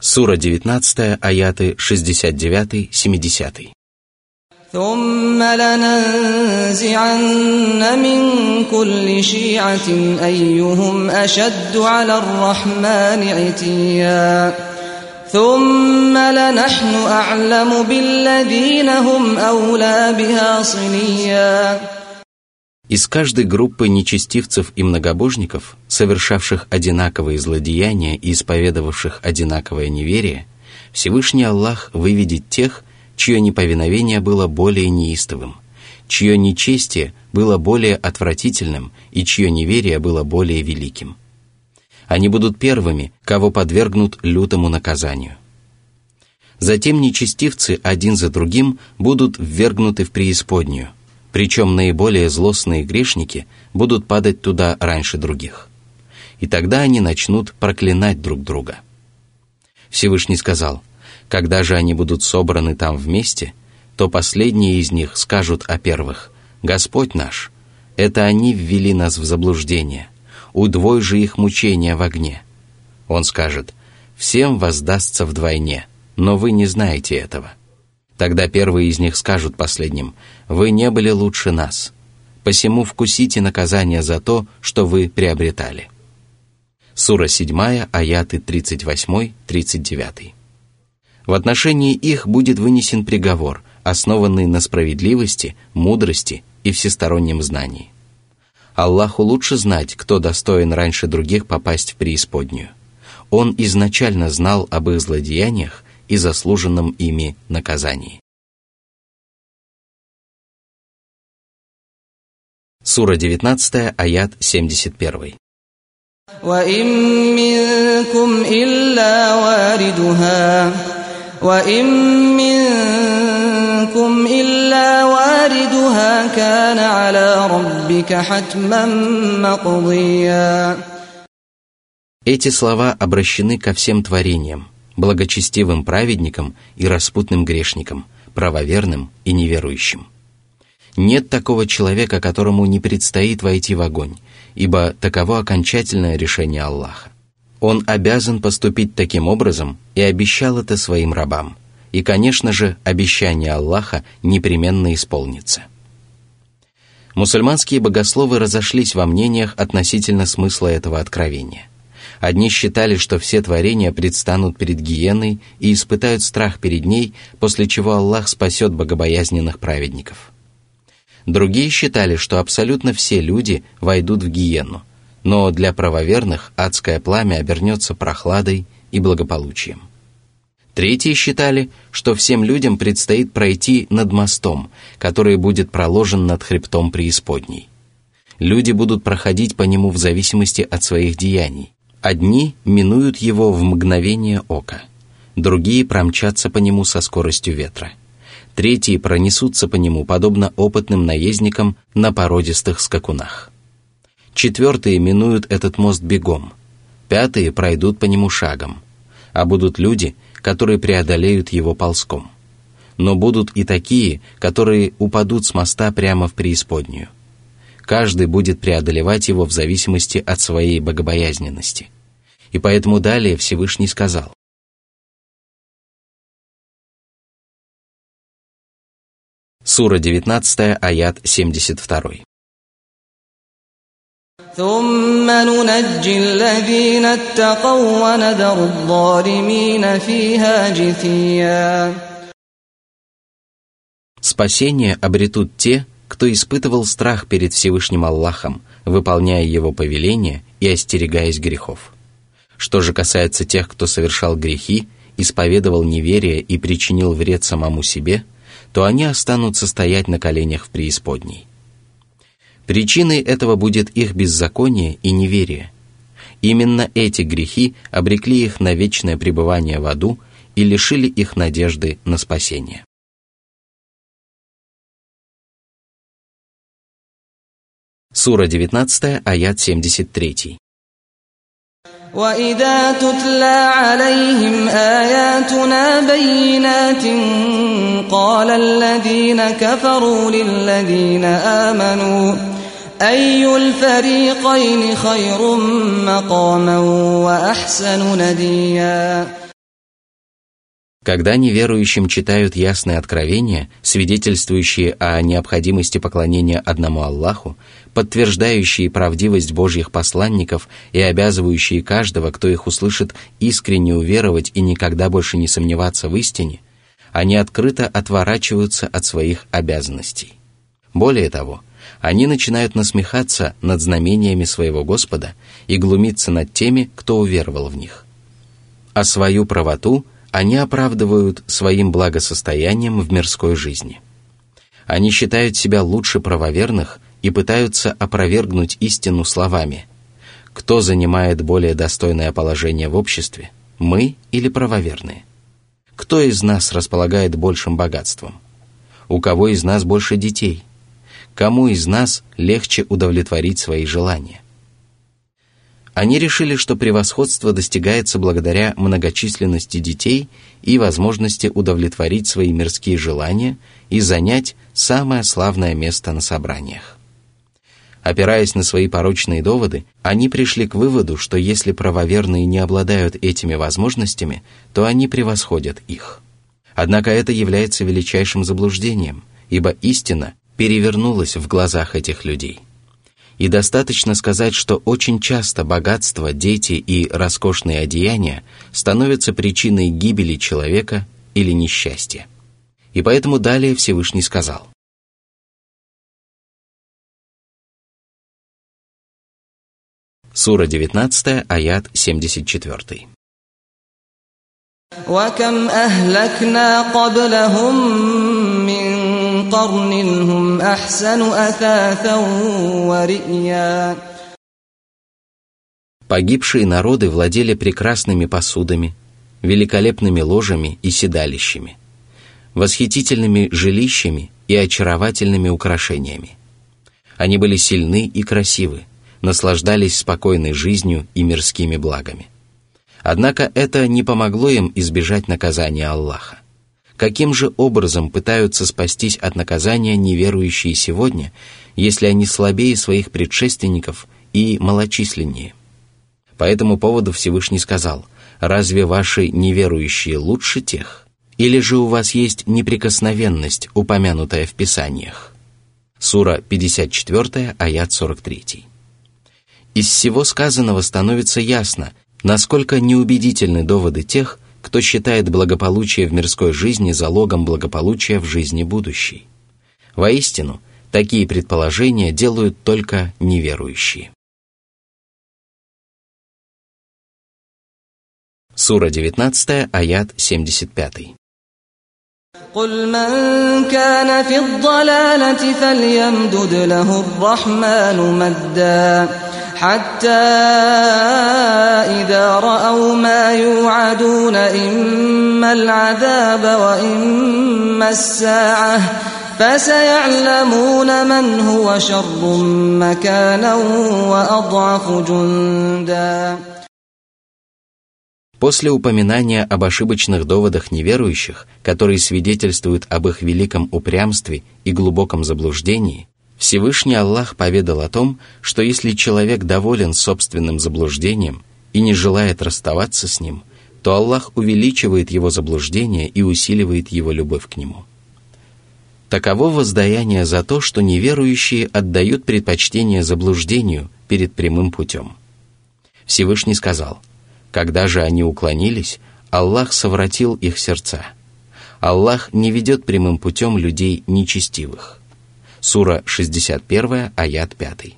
Сура 19, аяты 69-70. ثم لننزعن من كل شيعة أيهم أشد على الرحمن عتيا ثم لنحن أعلم بالذين هم أولى بها صليا Из каждой группы нечестивцев и многобожников, совершавших одинаковые злодеяния и исповедовавших одинаковое неверие, Всевышний Аллах выведет тех, чье неповиновение было более неистовым, чье нечестие было более отвратительным и чье неверие было более великим. Они будут первыми, кого подвергнут лютому наказанию. Затем нечестивцы один за другим будут ввергнуты в преисподнюю – причем наиболее злостные грешники будут падать туда раньше других. И тогда они начнут проклинать друг друга. Всевышний сказал, когда же они будут собраны там вместе, то последние из них скажут о первых, «Господь наш, это они ввели нас в заблуждение, удвой же их мучения в огне». Он скажет, «Всем воздастся вдвойне, но вы не знаете этого». Тогда первые из них скажут последним, «Вы не были лучше нас, посему вкусите наказание за то, что вы приобретали». Сура 7, аяты 38-39. В отношении их будет вынесен приговор, основанный на справедливости, мудрости и всестороннем знании. Аллаху лучше знать, кто достоин раньше других попасть в преисподнюю. Он изначально знал об их злодеяниях и заслуженном ими наказании. Сура 19, аят 71. وإن منكم إلا واردها وإن منكم إلا واردها كان على ربك حتما مقضيا Эти слова обращены ко всем творениям, благочестивым праведникам и распутным грешникам, правоверным и неверующим. Нет такого человека, которому не предстоит войти в огонь, ибо таково окончательное решение Аллаха. Он обязан поступить таким образом и обещал это своим рабам. И, конечно же, обещание Аллаха непременно исполнится. Мусульманские богословы разошлись во мнениях относительно смысла этого откровения. Одни считали, что все творения предстанут перед гиеной и испытают страх перед ней, после чего Аллах спасет богобоязненных праведников. Другие считали, что абсолютно все люди войдут в гиену, но для правоверных адское пламя обернется прохладой и благополучием. Третьи считали, что всем людям предстоит пройти над мостом, который будет проложен над хребтом преисподней. Люди будут проходить по нему в зависимости от своих деяний, Одни минуют его в мгновение ока, другие промчатся по нему со скоростью ветра. Третьи пронесутся по нему, подобно опытным наездникам на породистых скакунах. Четвертые минуют этот мост бегом. Пятые пройдут по нему шагом. А будут люди, которые преодолеют его ползком. Но будут и такие, которые упадут с моста прямо в преисподнюю – Каждый будет преодолевать его в зависимости от своей богобоязненности. И поэтому далее Всевышний сказал, Сура 19, аят 72. ثم ننجي الذين اتقوا وندر الظالمين فيها جثيا Спасение обретут те, кто испытывал страх перед Всевышним Аллахом, выполняя Его повеления и остерегаясь грехов. Что же касается тех, кто совершал грехи, исповедовал неверие и причинил вред самому себе, то они останутся стоять на коленях в преисподней. Причиной этого будет их беззаконие и неверие. Именно эти грехи обрекли их на вечное пребывание в аду и лишили их надежды на спасение. Сура 19, аят 73. وإذا تتلى عليهم آياتنا بينات قال الذين كفروا للذين آمنوا أي الفريقين خير مقاما وأحسن نديا Когда неверующим читают ясные откровения, свидетельствующие о необходимости поклонения одному Аллаху, подтверждающие правдивость Божьих посланников и обязывающие каждого, кто их услышит, искренне уверовать и никогда больше не сомневаться в истине, они открыто отворачиваются от своих обязанностей. Более того, они начинают насмехаться над знамениями своего Господа и глумиться над теми, кто уверовал в них. А свою правоту – они оправдывают своим благосостоянием в мирской жизни. Они считают себя лучше правоверных и пытаются опровергнуть истину словами «Кто занимает более достойное положение в обществе, мы или правоверные? Кто из нас располагает большим богатством? У кого из нас больше детей? Кому из нас легче удовлетворить свои желания?» Они решили, что превосходство достигается благодаря многочисленности детей и возможности удовлетворить свои мирские желания и занять самое славное место на собраниях. Опираясь на свои порочные доводы, они пришли к выводу, что если правоверные не обладают этими возможностями, то они превосходят их. Однако это является величайшим заблуждением, ибо истина перевернулась в глазах этих людей – и достаточно сказать, что очень часто богатство, дети и роскошные одеяния становятся причиной гибели человека или несчастья. И поэтому далее Всевышний сказал. Сура 19, аят 74. وكم أهلكنا قبلهم من قرن هم أحسن أثاثا ورئيا Погибшие народы владели прекрасными посудами, великолепными ложами и седалищами, восхитительными жилищами и очаровательными украшениями. Они были сильны и красивы, наслаждались спокойной жизнью и мирскими благами. Однако это не помогло им избежать наказания Аллаха. Каким же образом пытаются спастись от наказания неверующие сегодня, если они слабее своих предшественников и малочисленнее? По этому поводу Всевышний сказал, «Разве ваши неверующие лучше тех? Или же у вас есть неприкосновенность, упомянутая в Писаниях?» Сура 54, аят 43. Из всего сказанного становится ясно, насколько неубедительны доводы тех, кто считает благополучие в мирской жизни залогом благополучия в жизни будущей. Воистину, такие предположения делают только неверующие. Сура 19, аят 75. قل من كان في الضلالة فليمدد له الرحمن مدًّا حتى إذا رأوا ما يوعدون إما العذاب وإما الساعة فسيعلمون من هو شر مكانا وأضعف جندا После упоминания об ошибочных доводах неверующих, которые свидетельствуют об их великом упрямстве и глубоком заблуждении, Всевышний Аллах поведал о том, что если человек доволен собственным заблуждением и не желает расставаться с ним, то Аллах увеличивает его заблуждение и усиливает его любовь к нему. Таково воздаяние за то, что неверующие отдают предпочтение заблуждению перед прямым путем. Всевышний сказал, когда же они уклонились, Аллах совратил их сердца. Аллах не ведет прямым путем людей нечестивых. Сура 61, аят 5.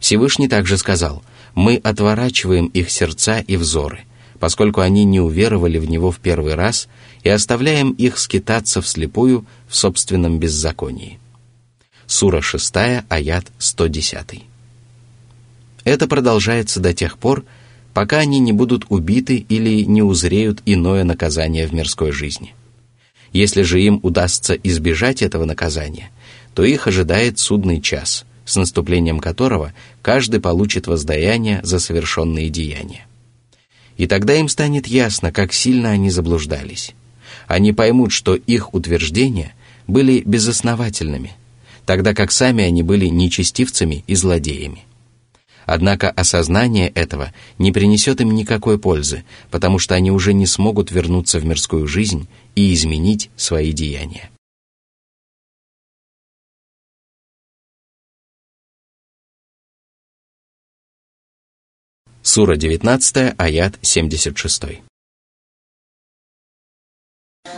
Всевышний также сказал, «Мы отворачиваем их сердца и взоры, поскольку они не уверовали в Него в первый раз, и оставляем их скитаться вслепую в собственном беззаконии». Сура 6, аят 110. Это продолжается до тех пор, пока они не будут убиты или не узреют иное наказание в мирской жизни. Если же им удастся избежать этого наказания, то их ожидает судный час, с наступлением которого каждый получит воздаяние за совершенные деяния. И тогда им станет ясно, как сильно они заблуждались. Они поймут, что их утверждения были безосновательными, тогда как сами они были нечестивцами и злодеями. Однако осознание этого не принесет им никакой пользы, потому что они уже не смогут вернуться в мирскую жизнь и изменить свои деяния. Сура 19, аят 76.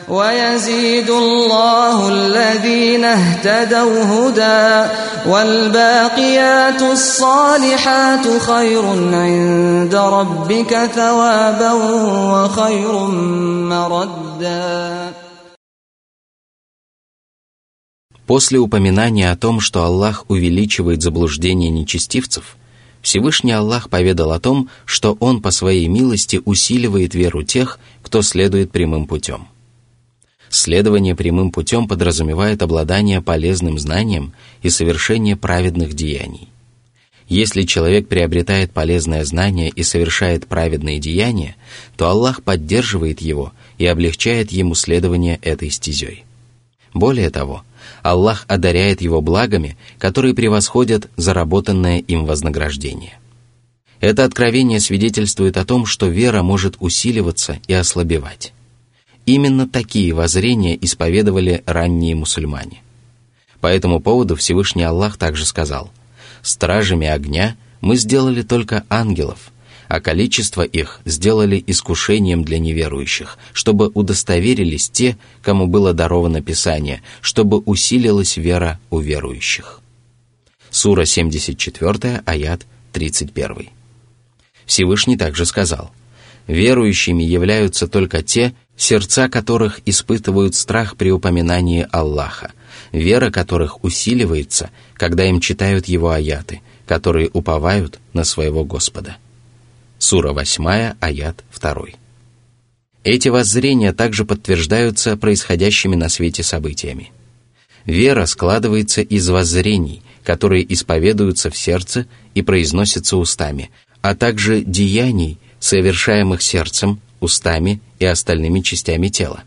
ويزيد الله الذين اهتدوا هدى والباقيات الصالحات خير عند ربك ثوابا وخير مردا После упоминания о том, что Аллах увеличивает заблуждение нечестивцев – Всевышний Аллах поведал о том, что Он по своей милости усиливает веру тех, кто следует прямым путем. Следование прямым путем подразумевает обладание полезным знанием и совершение праведных деяний. Если человек приобретает полезное знание и совершает праведные деяния, то Аллах поддерживает его и облегчает ему следование этой стезей. Более того, Аллах одаряет его благами, которые превосходят заработанное им вознаграждение. Это откровение свидетельствует о том, что вера может усиливаться и ослабевать. Именно такие воззрения исповедовали ранние мусульмане. По этому поводу Всевышний Аллах также сказал, «Стражами огня мы сделали только ангелов, а количество их сделали искушением для неверующих, чтобы удостоверились те, кому было даровано Писание, чтобы усилилась вера у верующих. Сура 74, аят 31. Всевышний также сказал, «Верующими являются только те, сердца которых испытывают страх при упоминании Аллаха, вера которых усиливается, когда им читают Его аяты, которые уповают на своего Господа». Сура 8, аят 2. Эти воззрения также подтверждаются происходящими на свете событиями. Вера складывается из воззрений, которые исповедуются в сердце и произносятся устами, а также деяний, совершаемых сердцем, устами и остальными частями тела.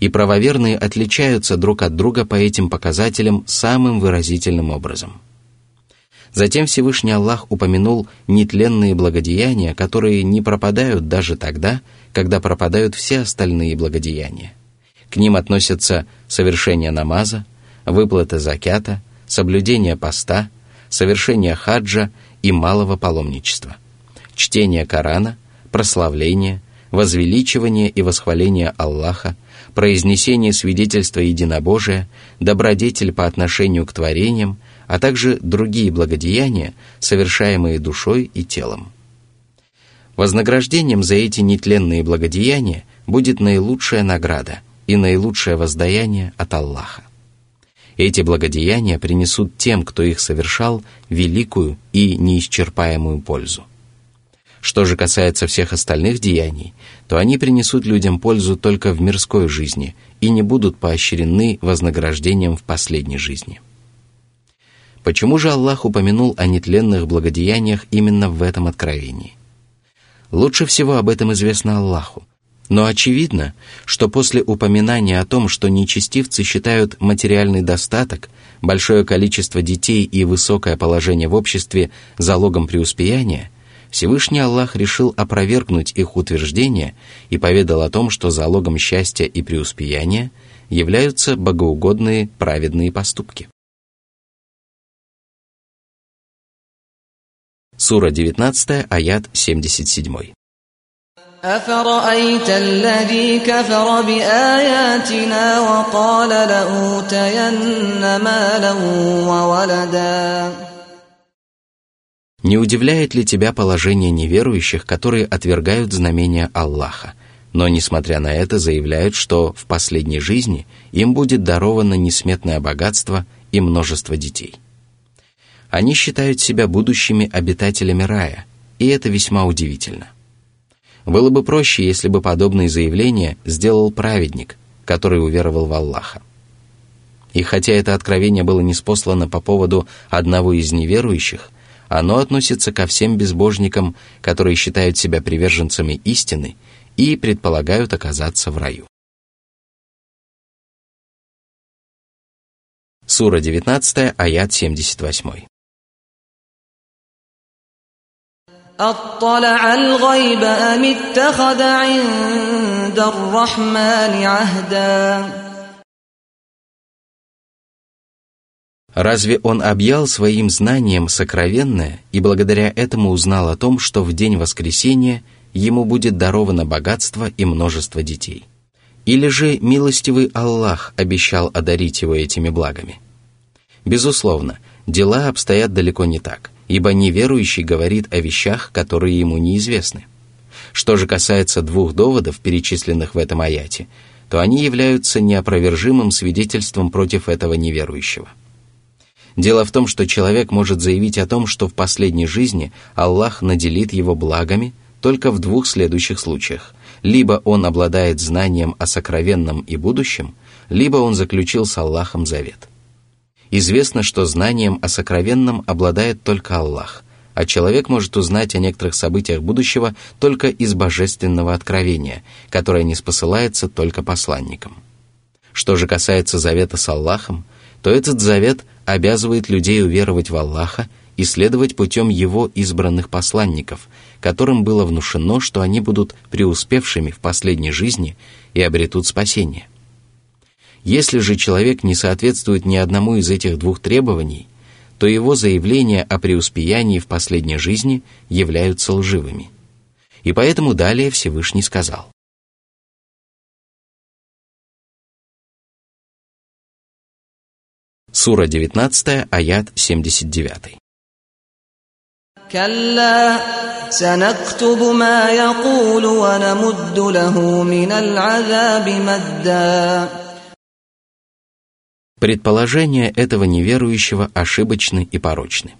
И правоверные отличаются друг от друга по этим показателям самым выразительным образом – Затем Всевышний Аллах упомянул нетленные благодеяния, которые не пропадают даже тогда, когда пропадают все остальные благодеяния. К ним относятся совершение намаза, выплата закята, соблюдение поста, совершение хаджа и малого паломничества, чтение Корана, прославление, возвеличивание и восхваление Аллаха, произнесение свидетельства единобожия, добродетель по отношению к творениям, а также другие благодеяния, совершаемые душой и телом. Вознаграждением за эти нетленные благодеяния будет наилучшая награда и наилучшее воздаяние от Аллаха. Эти благодеяния принесут тем, кто их совершал, великую и неисчерпаемую пользу. Что же касается всех остальных деяний, то они принесут людям пользу только в мирской жизни и не будут поощрены вознаграждением в последней жизни. Почему же Аллах упомянул о нетленных благодеяниях именно в этом откровении? Лучше всего об этом известно Аллаху. Но очевидно, что после упоминания о том, что нечестивцы считают материальный достаток, большое количество детей и высокое положение в обществе залогом преуспеяния, Всевышний Аллах решил опровергнуть их утверждение и поведал о том, что залогом счастья и преуспеяния являются богоугодные праведные поступки. Сура 19, аят 77. أفرأيت الذي كفر بآياتنا وقال لأوتين مالا وولدا Не удивляет ли тебя положение неверующих, которые отвергают знамения Аллаха, но, несмотря на это, заявляют, что в последней жизни им будет даровано несметное богатство и множество детей? Они считают себя будущими обитателями рая, и это весьма удивительно. Было бы проще, если бы подобные заявления сделал праведник, который уверовал в Аллаха. И хотя это откровение было неспослано по поводу одного из неверующих, оно относится ко всем безбожникам, которые считают себя приверженцами истины и предполагают оказаться в раю. Сура 19, аят 78. أطلع الغيب أم اتخذ عند الرحمن عهدا Разве он объял своим знанием сокровенное и благодаря этому узнал о том, что в день воскресения ему будет даровано богатство и множество детей? Или же милостивый Аллах обещал одарить его этими благами? Безусловно, дела обстоят далеко не так, ибо неверующий говорит о вещах, которые ему неизвестны. Что же касается двух доводов, перечисленных в этом аяте, то они являются неопровержимым свидетельством против этого неверующего – Дело в том, что человек может заявить о том, что в последней жизни Аллах наделит его благами только в двух следующих случаях. Либо он обладает знанием о сокровенном и будущем, либо он заключил с Аллахом завет. Известно, что знанием о сокровенном обладает только Аллах, а человек может узнать о некоторых событиях будущего только из божественного откровения, которое не спосылается только посланникам. Что же касается завета с Аллахом, то этот завет обязывает людей уверовать в Аллаха и следовать путем Его избранных посланников, которым было внушено, что они будут преуспевшими в последней жизни и обретут спасение. Если же человек не соответствует ни одному из этих двух требований, то его заявления о преуспеянии в последней жизни являются лживыми. И поэтому далее Всевышний сказал. Сура 19, аят 79. كلا سنكتب ما يقول ونمد له من العذاب مدا Предположения этого неверующего ошибочны и порочны.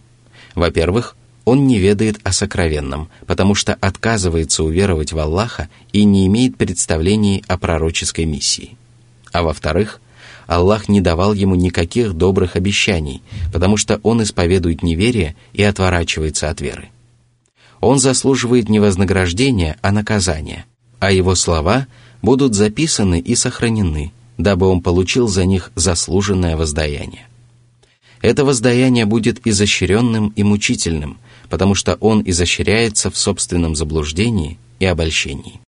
Во-первых, он не ведает о сокровенном, потому что отказывается уверовать в Аллаха и не имеет представлений о пророческой миссии. А во-вторых, Аллах не давал ему никаких добрых обещаний, потому что он исповедует неверие и отворачивается от веры. Он заслуживает не вознаграждения, а наказания, а его слова будут записаны и сохранены, дабы он получил за них заслуженное воздаяние. Это воздаяние будет изощренным и мучительным, потому что он изощряется в собственном заблуждении и обольщении.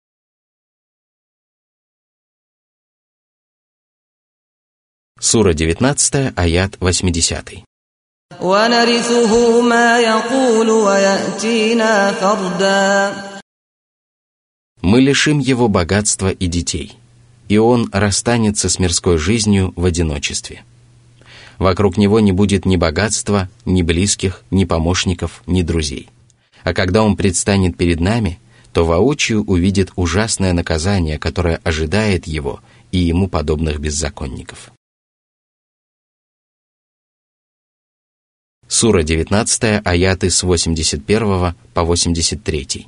Сура 19, аят 80. Мы лишим его богатства и детей, и он расстанется с мирской жизнью в одиночестве. Вокруг него не будет ни богатства, ни близких, ни помощников, ни друзей. А когда он предстанет перед нами, то воочию увидит ужасное наказание, которое ожидает его и ему подобных беззаконников. Сура 19, аяты с 81 по 83.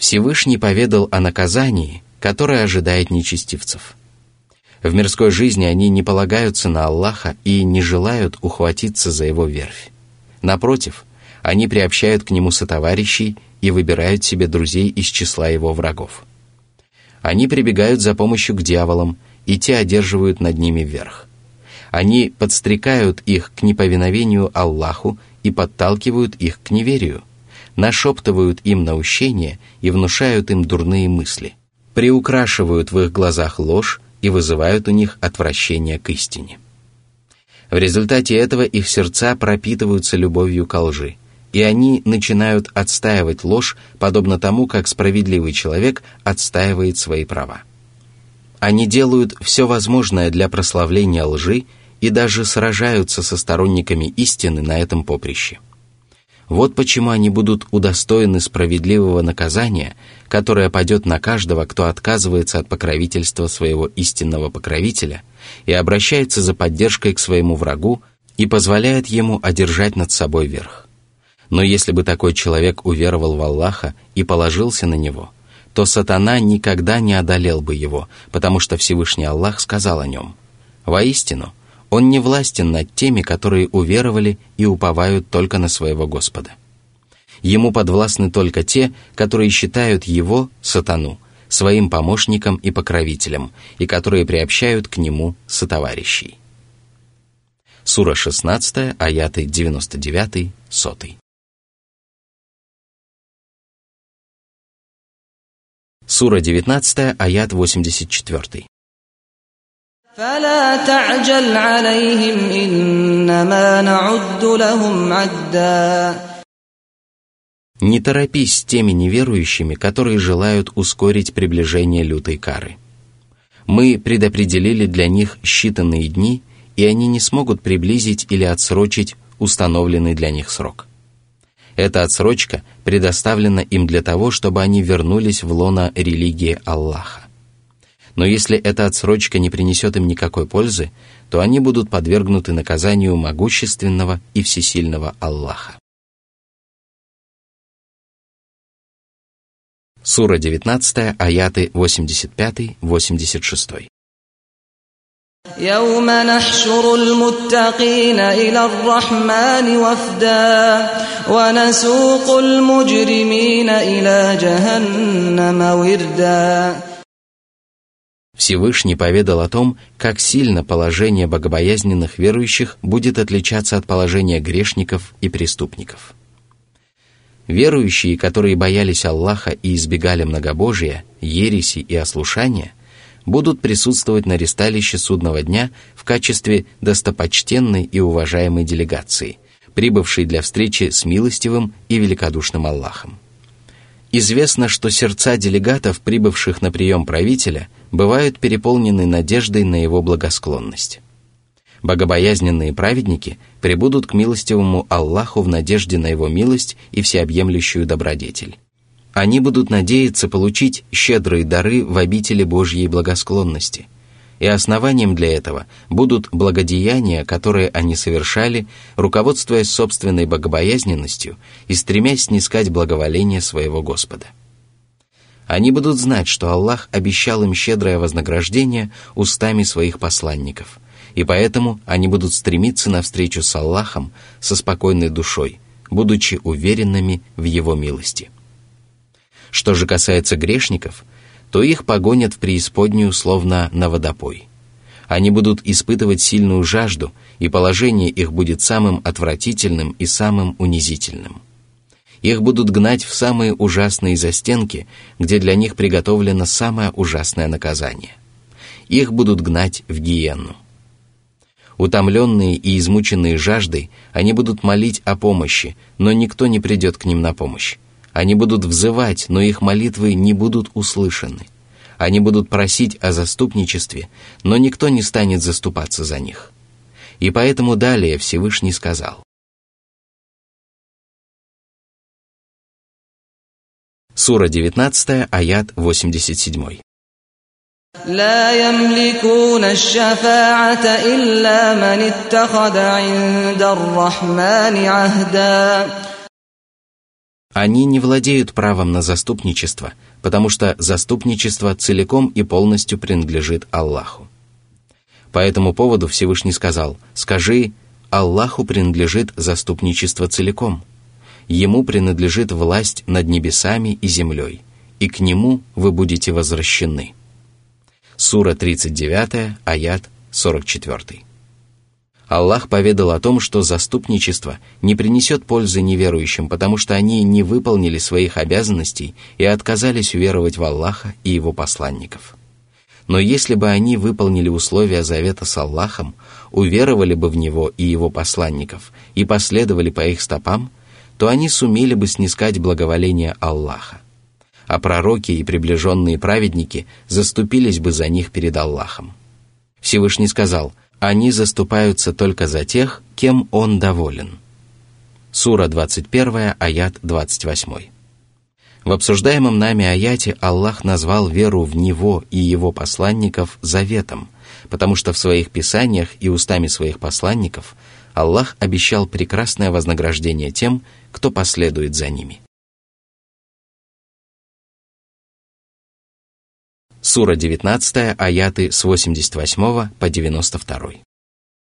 Всевышний поведал о наказании, которое ожидает нечестивцев. В мирской жизни они не полагаются на Аллаха и не желают ухватиться за его верфь. Напротив, они приобщают к нему сотоварищей и выбирают себе друзей из числа его врагов они прибегают за помощью к дьяволам, и те одерживают над ними верх. Они подстрекают их к неповиновению Аллаху и подталкивают их к неверию, нашептывают им наущение и внушают им дурные мысли, приукрашивают в их глазах ложь и вызывают у них отвращение к истине. В результате этого их сердца пропитываются любовью к лжи, и они начинают отстаивать ложь, подобно тому, как справедливый человек отстаивает свои права. Они делают все возможное для прославления лжи и даже сражаются со сторонниками истины на этом поприще. Вот почему они будут удостоены справедливого наказания, которое падет на каждого, кто отказывается от покровительства своего истинного покровителя и обращается за поддержкой к своему врагу и позволяет ему одержать над собой верх. Но если бы такой человек уверовал в Аллаха и положился на него, то сатана никогда не одолел бы его, потому что Всевышний Аллах сказал о нем. Воистину, он не властен над теми, которые уверовали и уповают только на своего Господа. Ему подвластны только те, которые считают его, сатану, своим помощником и покровителем, и которые приобщают к нему сотоварищей. Сура 16, аяты 99, 100. Сура 19, аят 84. فلا تعجل عليهم إنما نعد لهم عدا Не торопись с теми неверующими, которые желают ускорить приближение лютой кары. Мы предопределили для них считанные дни, и они не смогут приблизить или отсрочить установленный для них срок. Эта отсрочка предоставлена им для того, чтобы они вернулись в лоно религии Аллаха. Но если эта отсрочка не принесет им никакой пользы, то они будут подвергнуты наказанию могущественного и всесильного Аллаха. Сура 19, аяты 85-86. يوم نحشر المتقين إلى الرحمن وفدا ونسوق المجرمين إلى جهنم وردا Всевышний поведал о том, как сильно положение богобоязненных верующих будет отличаться от положения грешников и преступников. Верующие, которые боялись Аллаха и избегали многобожия, ереси и ослушания, будут присутствовать на ресталище судного дня в качестве достопочтенной и уважаемой делегации, прибывшей для встречи с милостивым и великодушным Аллахом. Известно, что сердца делегатов, прибывших на прием правителя, бывают переполнены надеждой на его благосклонность. Богобоязненные праведники прибудут к милостивому Аллаху в надежде на его милость и всеобъемлющую добродетель. Они будут надеяться получить щедрые дары в обители Божьей благосклонности, и основанием для этого будут благодеяния, которые они совершали, руководствуясь собственной богобоязненностью и стремясь снискать благоволение своего Господа. Они будут знать, что Аллах обещал им щедрое вознаграждение устами своих посланников – и поэтому они будут стремиться навстречу с Аллахом со спокойной душой, будучи уверенными в Его милости. Что же касается грешников, то их погонят в преисподнюю словно на водопой. Они будут испытывать сильную жажду, и положение их будет самым отвратительным и самым унизительным. Их будут гнать в самые ужасные застенки, где для них приготовлено самое ужасное наказание. Их будут гнать в гиенну. Утомленные и измученные жаждой, они будут молить о помощи, но никто не придет к ним на помощь. Они будут взывать, но их молитвы не будут услышаны. Они будут просить о заступничестве, но никто не станет заступаться за них. И поэтому далее Всевышний сказал. Сура 19, аят 87. لا يملكون الشفاعة إلا من اتخذ عند الرحمن عهدا Они не владеют правом на заступничество, потому что заступничество целиком и полностью принадлежит Аллаху. По этому поводу Всевышний сказал, «Скажи, Аллаху принадлежит заступничество целиком. Ему принадлежит власть над небесами и землей, и к Нему вы будете возвращены». Сура 39, аят 44. Аллах поведал о том, что заступничество не принесет пользы неверующим, потому что они не выполнили своих обязанностей и отказались уверовать в Аллаха и Его посланников. Но если бы они выполнили условия завета с Аллахом, уверовали бы в Него и Его посланников и последовали по их стопам, то они сумели бы снискать благоволение Аллаха а пророки и приближенные праведники заступились бы за них перед Аллахом. Всевышний сказал, они заступаются только за тех, кем Он доволен. Сура 21, аят 28. В обсуждаемом нами аяте Аллах назвал веру в Него и Его посланников заветом, потому что в своих писаниях и устами своих посланников Аллах обещал прекрасное вознаграждение тем, кто последует за ними. Сура 19, аяты с 88 по 92.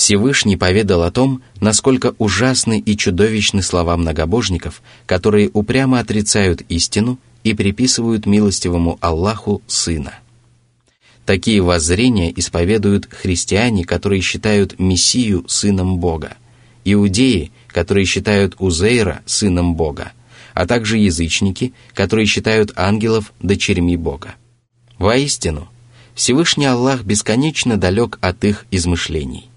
Всевышний поведал о том, насколько ужасны и чудовищны слова многобожников, которые упрямо отрицают истину и приписывают милостивому Аллаху Сына. Такие воззрения исповедуют христиане, которые считают Мессию сыном Бога, иудеи, которые считают Узейра сыном Бога, а также язычники, которые считают ангелов дочерьми Бога. Воистину, Всевышний Аллах бесконечно далек от их измышлений.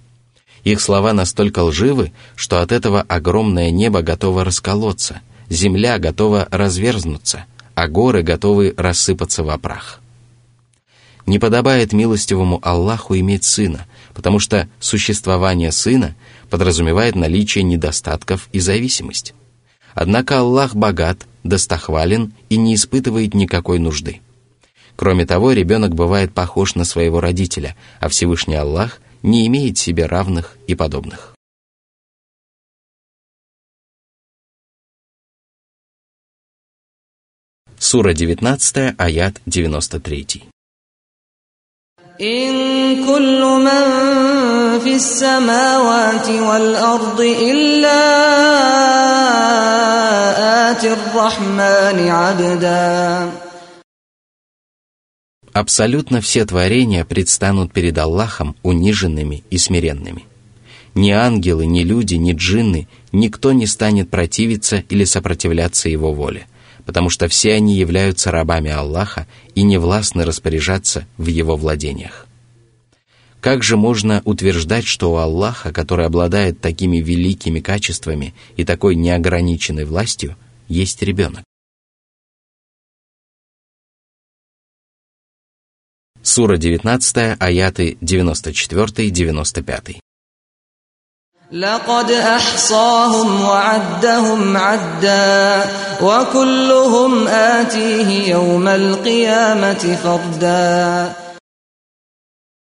Их слова настолько лживы, что от этого огромное небо готово расколоться, земля готова разверзнуться, а горы готовы рассыпаться в прах. Не подобает милостивому Аллаху иметь сына, потому что существование сына подразумевает наличие недостатков и зависимость. Однако Аллах богат, достохвален и не испытывает никакой нужды. Кроме того, ребенок бывает похож на своего родителя, а Всевышний Аллах не имеет себе равных и подобных. Сура 19, аят 93. إن كل من في السماوات والأرض إلا آتي الرحمن عبداً Абсолютно все творения предстанут перед Аллахом униженными и смиренными. Ни ангелы, ни люди, ни джинны, никто не станет противиться или сопротивляться его воле, потому что все они являются рабами Аллаха и не властны распоряжаться в его владениях. Как же можно утверждать, что у Аллаха, который обладает такими великими качествами и такой неограниченной властью, есть ребенок? Сура 19, аяты 94-95. لقد أحصاهم وعدهم عدا وكلهم آتيه يوم القيامة فردا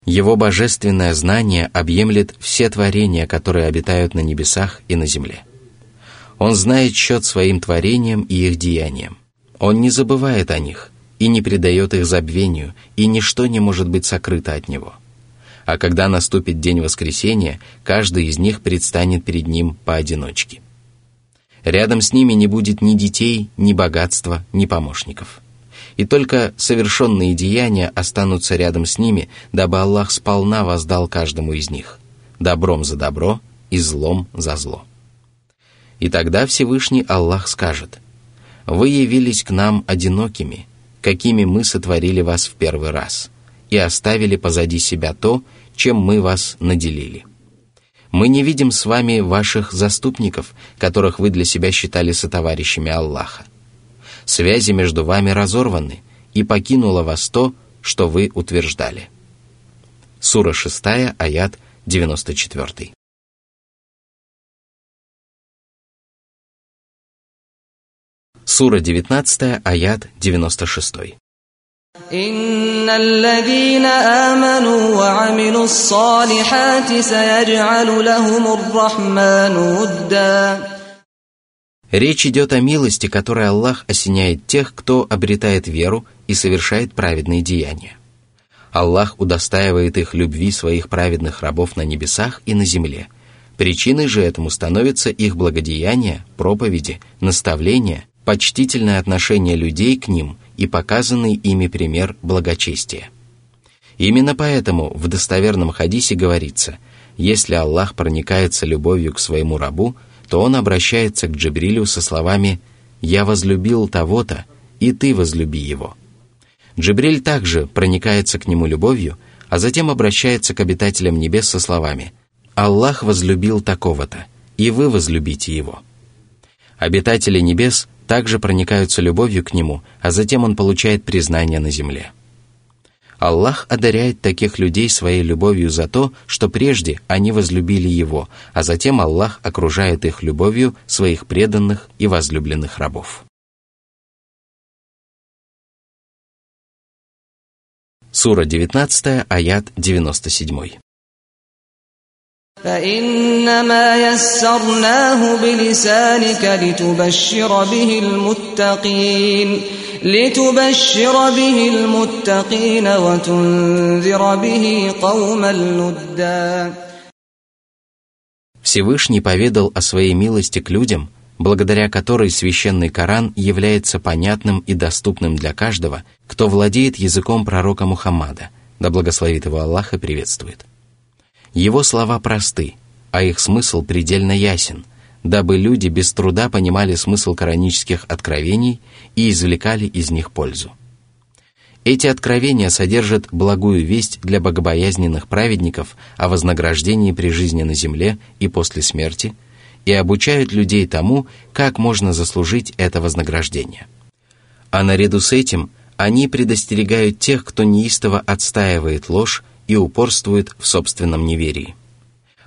Его божественное знание объемлет все творения, которые обитают на небесах и на земле. Он знает счет своим творениям и их деяниям. Он не забывает о них, и не предает их забвению, и ничто не может быть сокрыто от него. А когда наступит день воскресения, каждый из них предстанет перед ним поодиночке. Рядом с ними не будет ни детей, ни богатства, ни помощников. И только совершенные деяния останутся рядом с ними, дабы Аллах сполна воздал каждому из них, добром за добро и злом за зло. И тогда Всевышний Аллах скажет, «Вы явились к нам одинокими, какими мы сотворили вас в первый раз, и оставили позади себя то, чем мы вас наделили. Мы не видим с вами ваших заступников, которых вы для себя считали сотоварищами Аллаха. Связи между вами разорваны, и покинуло вас то, что вы утверждали. Сура 6, аят 94. Сура 19, аят 96. إن الذين آمنوا وعملوا الصالحات سيجعل لهم الرحمن ودا Речь идет о милости, которой Аллах осеняет тех, кто обретает веру и совершает праведные деяния. Аллах удостаивает их любви своих праведных рабов на небесах и на земле. Причиной же этому становится их благодеяние, проповеди, наставления почтительное отношение людей к ним и показанный ими пример благочестия. Именно поэтому в достоверном хадисе говорится, если Аллах проникается любовью к своему рабу, то он обращается к Джибрилю со словами «Я возлюбил того-то, и ты возлюби его». Джибриль также проникается к нему любовью, а затем обращается к обитателям небес со словами Аллах возлюбил такого-то, и вы возлюбите его. Обитатели небес также проникаются любовью к нему, а затем он получает признание на земле. Аллах одаряет таких людей своей любовью за то, что прежде они возлюбили Его, а затем Аллах окружает их любовью своих преданных и возлюбленных рабов. Сура 19, аят 97. فإنما يسرناه بلسانك لتبشر به المتقين لتبشر به المتقين وتنذر به قوما لدا Всевышний поведал о своей милости к людям, благодаря которой священный Коран является понятным и доступным для каждого, кто владеет языком пророка Мухаммада, да благословит его Аллах и приветствует. Его слова просты, а их смысл предельно ясен, дабы люди без труда понимали смысл коранических откровений и извлекали из них пользу. Эти откровения содержат благую весть для богобоязненных праведников о вознаграждении при жизни на земле и после смерти и обучают людей тому, как можно заслужить это вознаграждение. А наряду с этим они предостерегают тех, кто неистово отстаивает ложь и упорствуют в собственном неверии.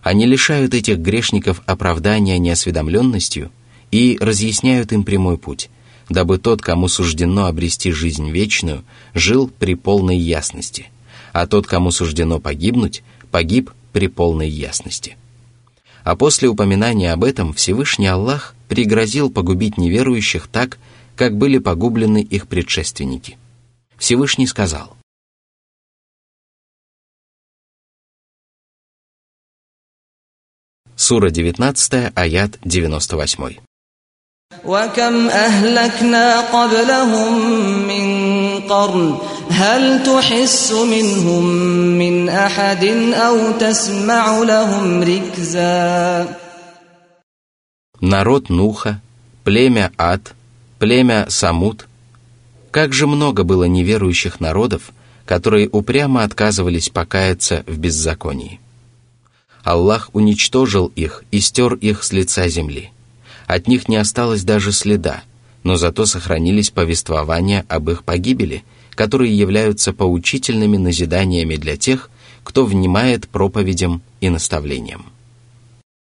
Они лишают этих грешников оправдания неосведомленностью и разъясняют им прямой путь, дабы тот, кому суждено обрести жизнь вечную, жил при полной ясности, а тот, кому суждено погибнуть, погиб при полной ясности. А после упоминания об этом Всевышний Аллах пригрозил погубить неверующих так, как были погублены их предшественники. Всевышний сказал, Сура 19, аят 98. وكم أهلكنا قبلهم من قرن هل تحس منهم من أحد أو تسمع لهم ركزا Народ Нуха, племя Ад, племя Самут. Как же много было неверующих народов, которые упрямо отказывались покаяться в беззаконии. Аллах уничтожил их и стер их с лица земли. От них не осталось даже следа, но зато сохранились повествования об их погибели, которые являются поучительными назиданиями для тех, кто внимает проповедям и наставлениям.